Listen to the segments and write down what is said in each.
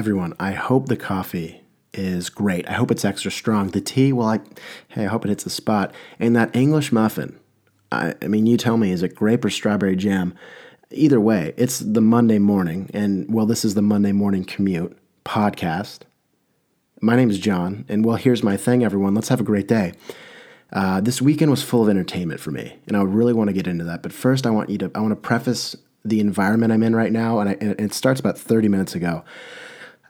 everyone, I hope the coffee is great. I hope it's extra strong. The tea, well, I, hey, I hope it hits the spot. And that English muffin, I, I mean, you tell me, is it grape or strawberry jam? Either way, it's the Monday morning, and well, this is the Monday morning commute podcast. My name is John, and well, here's my thing, everyone. Let's have a great day. Uh, this weekend was full of entertainment for me, and I really want to get into that. But first, I want you to I want to preface the environment I'm in right now, and, I, and it starts about 30 minutes ago.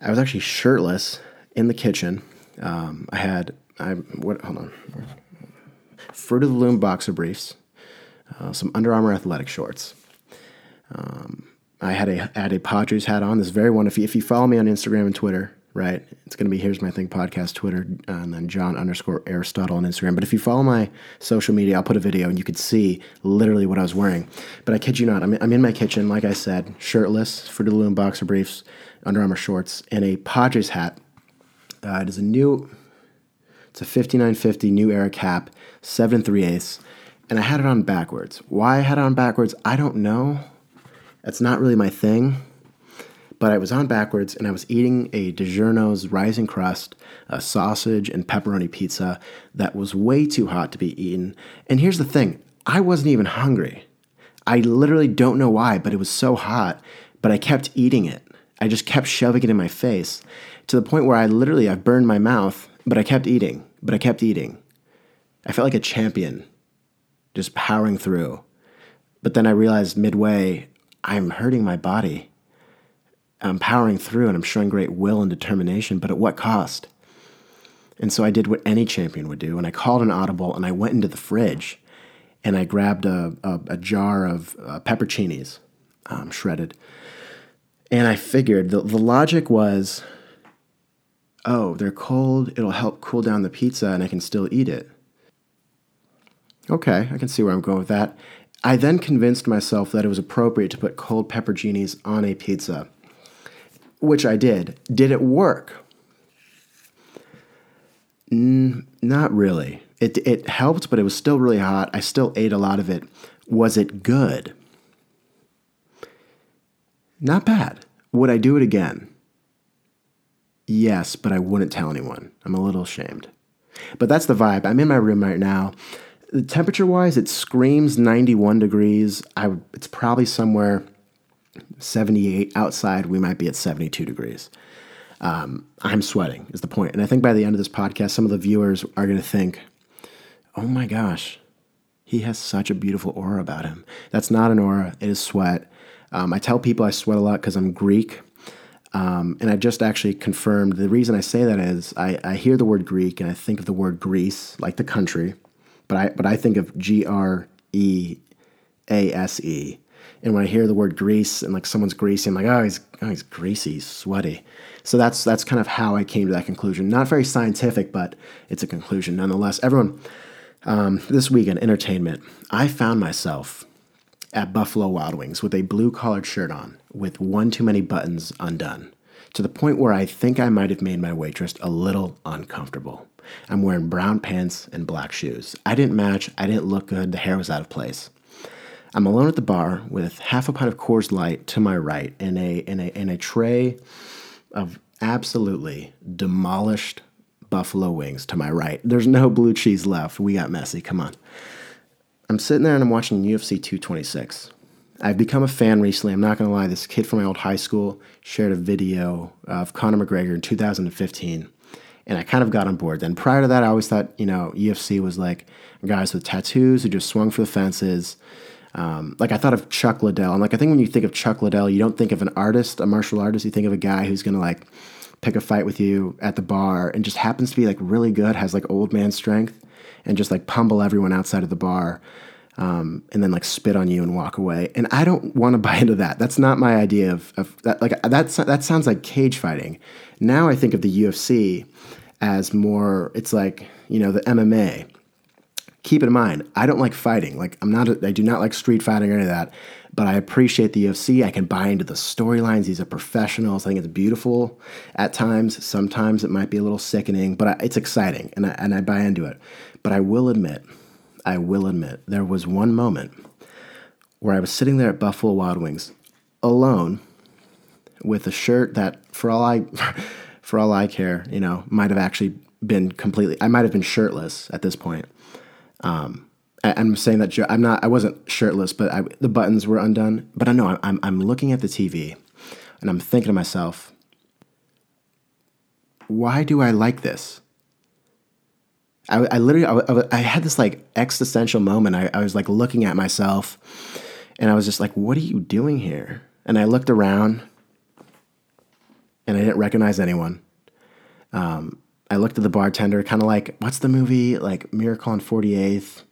I was actually shirtless in the kitchen. Um, I had I what hold on, Fruit of the Loom boxer briefs, uh, some Under Armour athletic shorts. Um, I had a had a Padres hat on. This very one. If you, if you follow me on Instagram and Twitter, right? It's going to be Here's My Thing podcast, Twitter, and then John underscore Aristotle on Instagram. But if you follow my social media, I'll put a video and you could see literally what I was wearing. But I kid you not, I'm, I'm in my kitchen, like I said, shirtless, Fruit of the Loom boxer briefs, Under Armour shorts, and a Padres hat. Uh, it is a new, it's a 5950 new era cap, 7 3 eighths, and I had it on backwards. Why I had it on backwards, I don't know. That's not really my thing but I was on backwards and I was eating a DiGiorno's rising crust, a sausage and pepperoni pizza that was way too hot to be eaten. And here's the thing I wasn't even hungry. I literally don't know why, but it was so hot, but I kept eating it. I just kept shoving it in my face to the point where I literally I burned my mouth, but I kept eating, but I kept eating. I felt like a champion just powering through. But then I realized midway, I'm hurting my body. I'm powering through and I'm showing great will and determination, but at what cost? And so I did what any champion would do, and I called an audible and I went into the fridge and I grabbed a, a, a jar of uh, um, shredded. And I figured the, the logic was oh, they're cold, it'll help cool down the pizza, and I can still eat it. Okay, I can see where I'm going with that. I then convinced myself that it was appropriate to put cold pepperoncinis on a pizza which I did. Did it work? Not really. It, it helped, but it was still really hot. I still ate a lot of it. Was it good? Not bad. Would I do it again? Yes, but I wouldn't tell anyone. I'm a little ashamed. But that's the vibe. I'm in my room right now. Temperature wise, it screams 91 degrees. I, it's probably somewhere 78 outside we might be at 72 degrees um, i'm sweating is the point. point and i think by the end of this podcast some of the viewers are going to think oh my gosh he has such a beautiful aura about him that's not an aura it is sweat um, i tell people i sweat a lot because i'm greek um, and i just actually confirmed the reason i say that is I, I hear the word greek and i think of the word greece like the country but i, but I think of g-r-e a-s-e and when I hear the word grease and like someone's greasy, I'm like, oh, he's oh, he's greasy, he's sweaty. So that's that's kind of how I came to that conclusion. Not very scientific, but it's a conclusion nonetheless. Everyone, um, this weekend entertainment, I found myself at Buffalo Wild Wings with a blue collared shirt on, with one too many buttons undone, to the point where I think I might have made my waitress a little uncomfortable. I'm wearing brown pants and black shoes. I didn't match. I didn't look good. The hair was out of place. I'm alone at the bar with half a pint of Coors Light to my right and a, and a, and a tray of absolutely demolished buffalo wings to my right. There's no blue cheese left. We got messy. Come on. I'm sitting there and I'm watching UFC 226. I've become a fan recently. I'm not going to lie. This kid from my old high school shared a video of Conor McGregor in 2015, and I kind of got on board. Then prior to that, I always thought, you know, UFC was like guys with tattoos who just swung for the fences um, like I thought of Chuck Liddell, and like I think when you think of Chuck Liddell, you don't think of an artist, a martial artist. You think of a guy who's gonna like pick a fight with you at the bar and just happens to be like really good, has like old man strength, and just like pummel everyone outside of the bar, um, and then like spit on you and walk away. And I don't want to buy into that. That's not my idea of, of that. Like that's that sounds like cage fighting. Now I think of the UFC as more. It's like you know the MMA keep in mind, I don't like fighting. Like I'm not, a, I do not like street fighting or any of that. But I appreciate the UFC. I can buy into the storylines. These are professionals. I think it's beautiful at times. Sometimes it might be a little sickening, but I, it's exciting, and I, and I buy into it. But I will admit, I will admit, there was one moment where I was sitting there at Buffalo Wild Wings alone. with a shirt that, for all I, for all I care, you know, might have actually been completely. I might have been shirtless at this point. Um, I, I'm saying that I'm not. I wasn't shirtless, but I, the buttons were undone. But I know I'm. I'm looking at the TV, and I'm thinking to myself, why do I like this? I, I literally, I, I, had this like existential moment. I, I was like looking at myself and I was just like, what are you doing here? And I looked around and I didn't recognize anyone. Um, I looked at the bartender, kind of like, what's the movie? Like Miracle on 48th,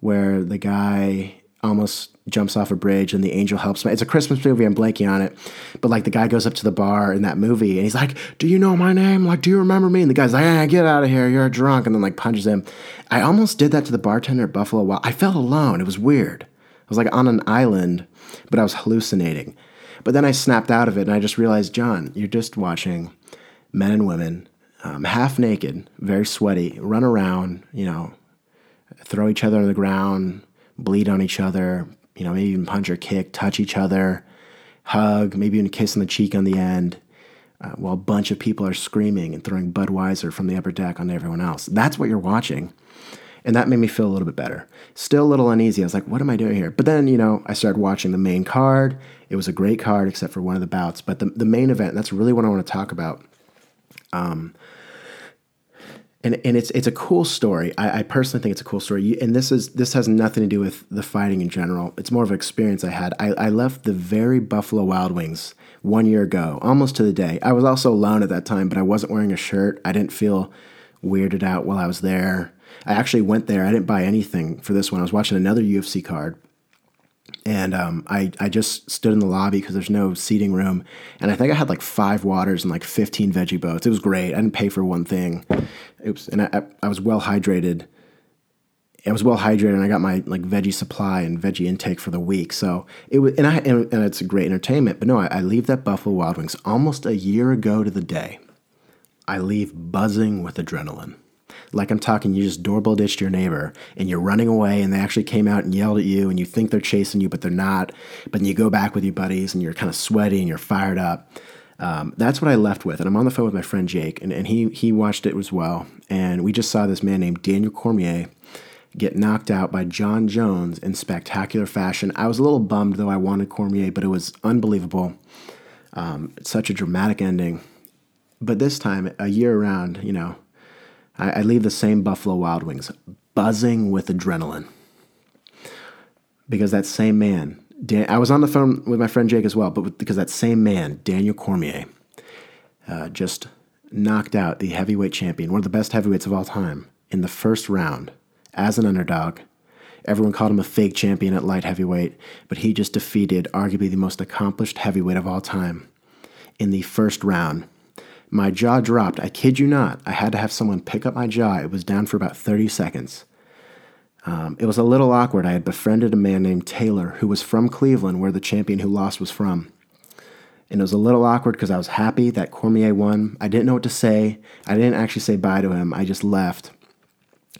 where the guy almost jumps off a bridge and the angel helps me. It's a Christmas movie. I'm blanking on it. But like the guy goes up to the bar in that movie and he's like, Do you know my name? Like, do you remember me? And the guy's like, Get out of here. You're drunk. And then like punches him. I almost did that to the bartender at Buffalo Wild. I felt alone. It was weird. I was like on an island, but I was hallucinating. But then I snapped out of it and I just realized, John, you're just watching men and women, um, half naked, very sweaty, run around, you know, throw each other on the ground, bleed on each other, you know, maybe even punch or kick, touch each other, hug, maybe even a kiss on the cheek on the end, uh, while a bunch of people are screaming and throwing Budweiser from the upper deck on everyone else. That's what you're watching. And that made me feel a little bit better. Still a little uneasy. I was like, what am I doing here? But then, you know, I started watching the main card. It was a great card, except for one of the bouts. But the, the main event, that's really what I want to talk about. Um, and and it's it's a cool story. I, I, personally think it's a cool story. And this is this has nothing to do with the fighting in general. It's more of an experience I had. I, I left the very Buffalo Wild Wings one year ago, almost to the day. I was also alone at that time, but I wasn't wearing a shirt. I didn't feel weirded out while I was there. I actually went there. I didn't buy anything for this one. I was watching another UFC card and um, I, I just stood in the lobby because there's no seating room. And I think I had like five waters and like 15 veggie boats. It was great. I didn't pay for one thing. Was, and I, I was well hydrated. I was well hydrated and I got my like veggie supply and veggie intake for the week. So it was, and I, and, and it's a great entertainment. But no, I, I leave that Buffalo Wild Wings almost a year ago to the day. I leave buzzing with adrenaline like I'm talking, you just doorbell ditched your neighbor and you're running away and they actually came out and yelled at you and you think they're chasing you, but they're not. But then you go back with your buddies and you're kind of sweaty and you're fired up. Um, that's what I left with. And I'm on the phone with my friend Jake, and, and he, he watched it as well. And we just saw this man named Daniel Cormier get knocked out by Jon Jones in spectacular fashion. I was a little bummed, though I wanted Cormier, but it was unbelievable. Um, such a dramatic ending. But this time, a year around, you know, I, I leave the same Buffalo Wild Wings buzzing with adrenaline because that same man, Dan, I was on the phone with my friend Jake as well, but because that same man, Daniel Cormier, uh, just knocked out the heavyweight champion, one of the best heavyweights of all time, in the first round as an underdog. Everyone called him a fake champion at light heavyweight, but he just defeated arguably the most accomplished heavyweight of all time in the first round my jaw dropped. I kid you not. I had to have someone pick up my jaw. It was down for about 30 seconds. Um, it was a little awkward. I had befriended a man named Taylor who was from Cleveland, where the champion who lost was from. And it was a little awkward because I was happy that Cormier won. I didn't know what to say. I didn't actually say bye to him. I just left.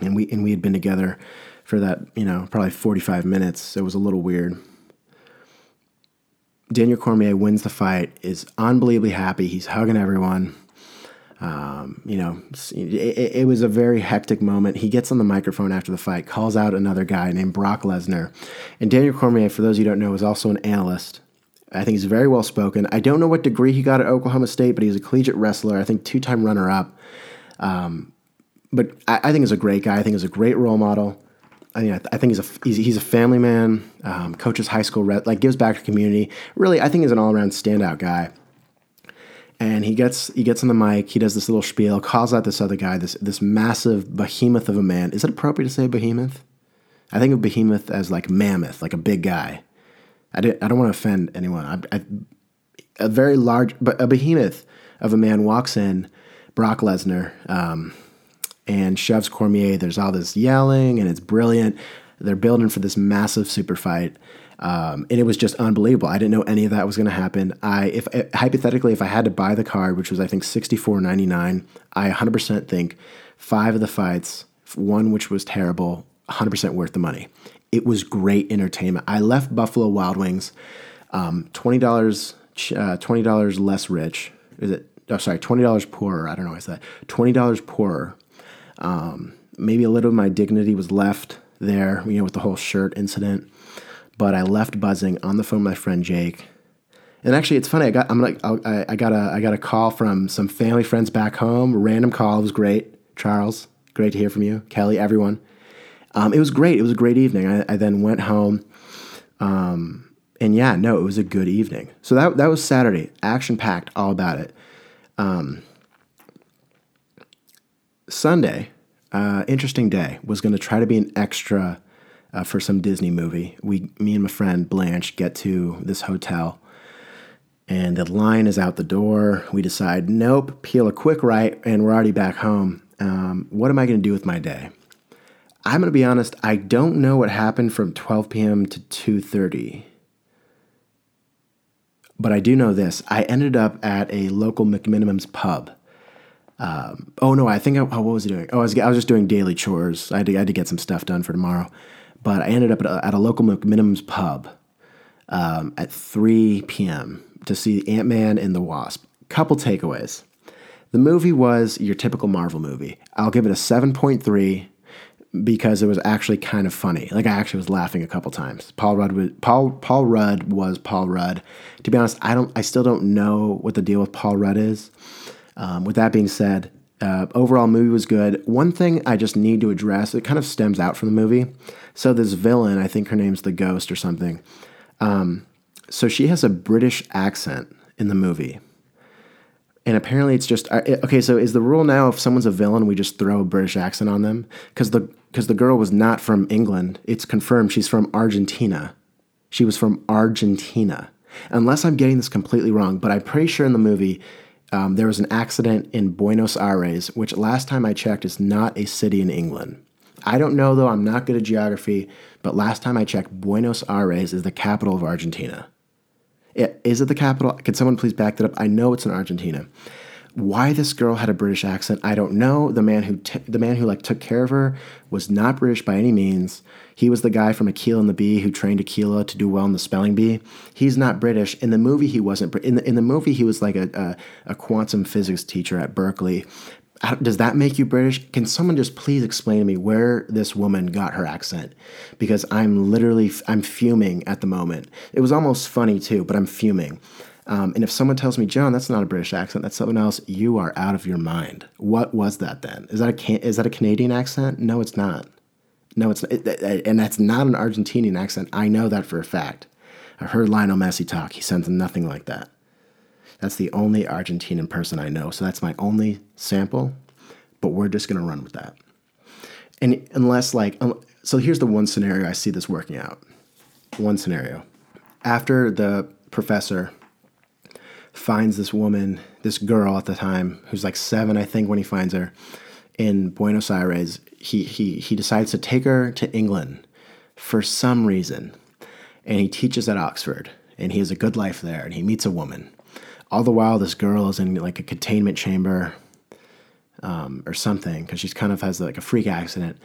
And we and we had been together for that, you know, probably 45 minutes. It was a little weird. Daniel Cormier wins the fight, is unbelievably happy. He's hugging everyone. Um, you know, it, it, was a very hectic moment. He gets on the microphone after the fight, calls out another guy named Brock Lesnar. And Daniel Cormier, for those you don't know, is also an analyst. I think he's very well spoken. I don't know what degree he got at Oklahoma State, but he's a collegiate wrestler. I think two time runner up. Um, but I, I, think he's a great guy. I think he's a great role model. I mean, I, think he's a he's, he's a family man. Um, coaches high school, like gives back to community. Really, I think he's an all around standout guy and he gets he gets on the mic. He does this little spiel, calls out this other guy, this this massive behemoth of a man. Is it appropriate to say behemoth? I think of behemoth as like mammoth, like a big guy. I, did, I don't want to offend anyone. I, I, a very large, but a behemoth of a man walks in, Brock Lesnar, um, and shoves Cormier. There's all this yelling, and it's brilliant. They're building for this massive super fight. Um, and it was just unbelievable. I didn't know any of that was going to happen. I, if hypothetically, if I had to buy the card, which was I think sixty four ninety nine, I 100% think five of the fights, one which was terrible, 100% worth the money. It was great entertainment. I left Buffalo Wild Wings, um, twenty dollars uh, twenty dollars less rich. Is it? Oh, sorry, twenty dollars poorer. I don't know I said that. Twenty dollars poorer. Um, maybe a little of my dignity was left there, you know, with the whole shirt incident. But I left buzzing on the phone with my friend Jake. And actually, it's funny. I got I'm like I, got a I got a call from some family friends back home. Random call. It was great. Charles, great to hear from you. Kelly, everyone. Um, it was great. It was a great evening. I, I then went home. Um, and yeah, no, it was a good evening. So that that was Saturday, action packed, all about it. Um, Sunday, uh, interesting day. Was going to try to be an extra uh, for some Disney movie. We, me and my friend Blanche, get to this hotel, and the line is out the door. We decide, nope, peel a quick right, and we're already back home. Um, what am I going to do with my day? I'm going to be honest. I don't know what happened from 12 p.m. to 2:30 but I do know this. I ended up at a local McMenamins pub. Um, oh no, I think I, oh, what was I doing? Oh, I was, I was just doing daily chores. I had, to, I had to get some stuff done for tomorrow, but I ended up at a, at a local McMenamins pub um, at 3 p.m. to see Ant Man and the Wasp. Couple takeaways. The movie was your typical Marvel movie. I'll give it a 7.3 because it was actually kind of funny. Like I actually was laughing a couple times. Paul Rudd was Paul Paul Rudd was Paul Rudd. To be honest, I don't I still don't know what the deal with Paul Rudd is. Um, with that being said, uh, overall movie was good. One thing I just need to address, it kind of stems out from the movie. So this villain, I think her name's the Ghost or something. Um, so she has a British accent in the movie and apparently it's just okay. So is the rule now if someone's a villain, we just throw a British accent on them? Because the because the girl was not from England. It's confirmed she's from Argentina. She was from Argentina, unless I'm getting this completely wrong. But I'm pretty sure in the movie um, there was an accident in Buenos Aires, which last time I checked is not a city in England. I don't know though. I'm not good at geography, but last time I checked, Buenos Aires is the capital of Argentina. Is it the capital? Can someone please back that up? I know it's in Argentina. Why this girl had a British accent, I don't know. The man who t- the man who like took care of her was not British by any means. He was the guy from Akeelah and the Bee who trained Akeelah to do well in the spelling bee. He's not British. In the movie, he wasn't. In the, in the movie, he was like a, a, a quantum physics teacher at Berkeley does that make you British? Can someone just please explain to me where this woman got her accent? Because I'm literally I'm fuming at the moment. It was almost funny too, but I'm fuming. Um, and if someone tells me, John, that's not a British accent, that's someone else, you are out of your mind. What was that then? Is that a is that a Canadian accent? No, it's not. No, it's not. and that's not an Argentinian accent. I know that for a fact. I heard Lionel Messi talk. He sounds nothing like that. That's the only Argentinian person I know. So that's my only sample, but we're just going to run with that. And unless, like, um, so here's the one scenario I see this working out. One scenario. After the professor finds this woman, this girl at the time, who's like seven, I think, when he finds her in Buenos Aires, he, he, he decides to take her to England for some reason. And he teaches at Oxford, and he has a good life there, and he meets a woman all the while this girl is in like a containment chamber um, or something because she's kind of has like a freak accident.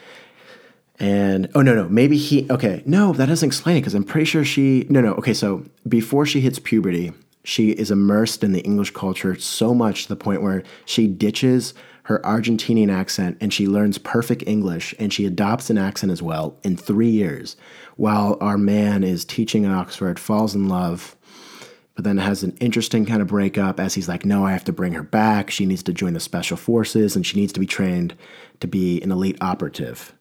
And oh no no maybe he okay no that doesn't explain it because i'm pretty sure she no no okay so before she hits puberty she is immersed in the english culture so much to the point where she ditches her argentinian accent and she learns perfect english and she adopts an accent as well in three years while our man is teaching at oxford falls in love but then has an interesting kind of breakup as he's like, no, I have to bring her back. She needs to join the special forces and she needs to be trained to be an elite operative.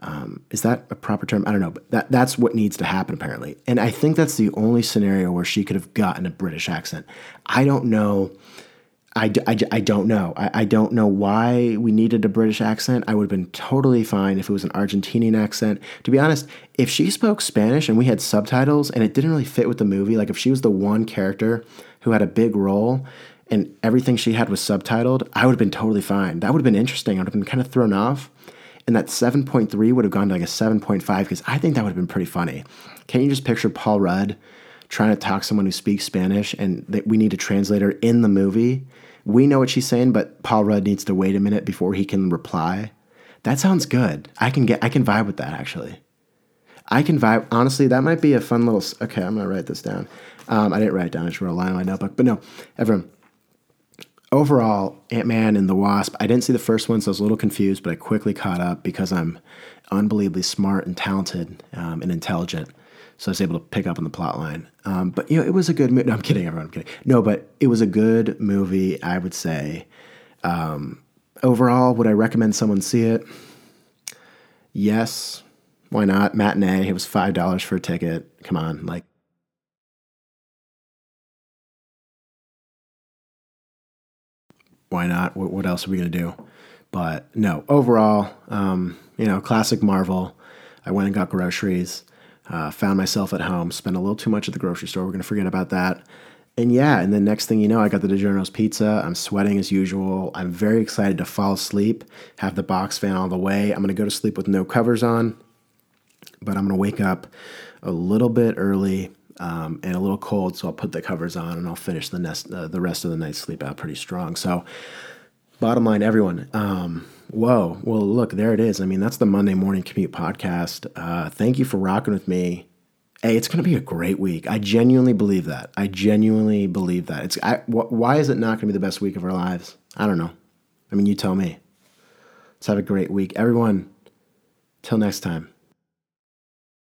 Um, is that a proper term? I don't know, but that, that's what needs to happen apparently. And I think that's the only scenario where she could have gotten a British accent. I don't know I, I, I don't know. I, I don't know why we needed a British accent. I would have been totally fine if it was an Argentinian accent. To be honest, if she spoke Spanish and we had subtitles and it didn't really fit with the movie, like if she was the one character who had a big role and everything she had was subtitled, I would have been totally fine. That would have been interesting. I would have been kind of thrown off. And that 7.3 would have gone to like a 7.5 because I think that would have been pretty funny. Can't you just picture Paul Rudd trying to talk someone who speaks Spanish and that we need a translator in the movie? We know what she's saying, but Paul Rudd needs to wait a minute before he can reply. That sounds good. I can get I can vibe with that actually. I can vibe. Honestly, that might be a fun little. Okay, I'm gonna write this down. Um, I didn't write it down. I just wrote a line in my notebook. But no, everyone. Overall, Ant Man and the Wasp. I didn't see the first one, so I was a little confused, but I quickly caught up because I'm unbelievably smart and talented um, and intelligent. So I was able to pick up on the plot line. Um, but you know, it was a good movie. No, I'm kidding, everyone. I'm kidding. No, but it was a good movie. I would say. Um, overall, would I recommend someone see it? Yes. Why not? Matinee. It was five dollars for a ticket. Come on, like. Why not? What, what else are we gonna do? But no, overall, um, you know, classic Marvel. I went and got groceries. Uh, found myself at home. Spent a little too much at the grocery store. We're gonna forget about that. And yeah, and then next thing you know, I got the DiGiorno's pizza. I'm sweating as usual. I'm very excited to fall asleep, have the box fan all the way. I'm gonna go to sleep with no covers on, but I'm gonna wake up a little bit early um, and a little cold, so I'll put the covers on and I'll finish the, nest, uh, the rest of the night's sleep out pretty strong. So, bottom line, everyone, um, whoa, well, look, there it is. I mean, that's the Monday Morning Commute podcast. Uh, thank you for rocking with me hey, it's going to be a great week. I genuinely believe that. I genuinely believe that. It's I, wh- why is it not going to be the best week of our lives? I don't know. I mean, you tell me. Let's have a great week, everyone. Till next time.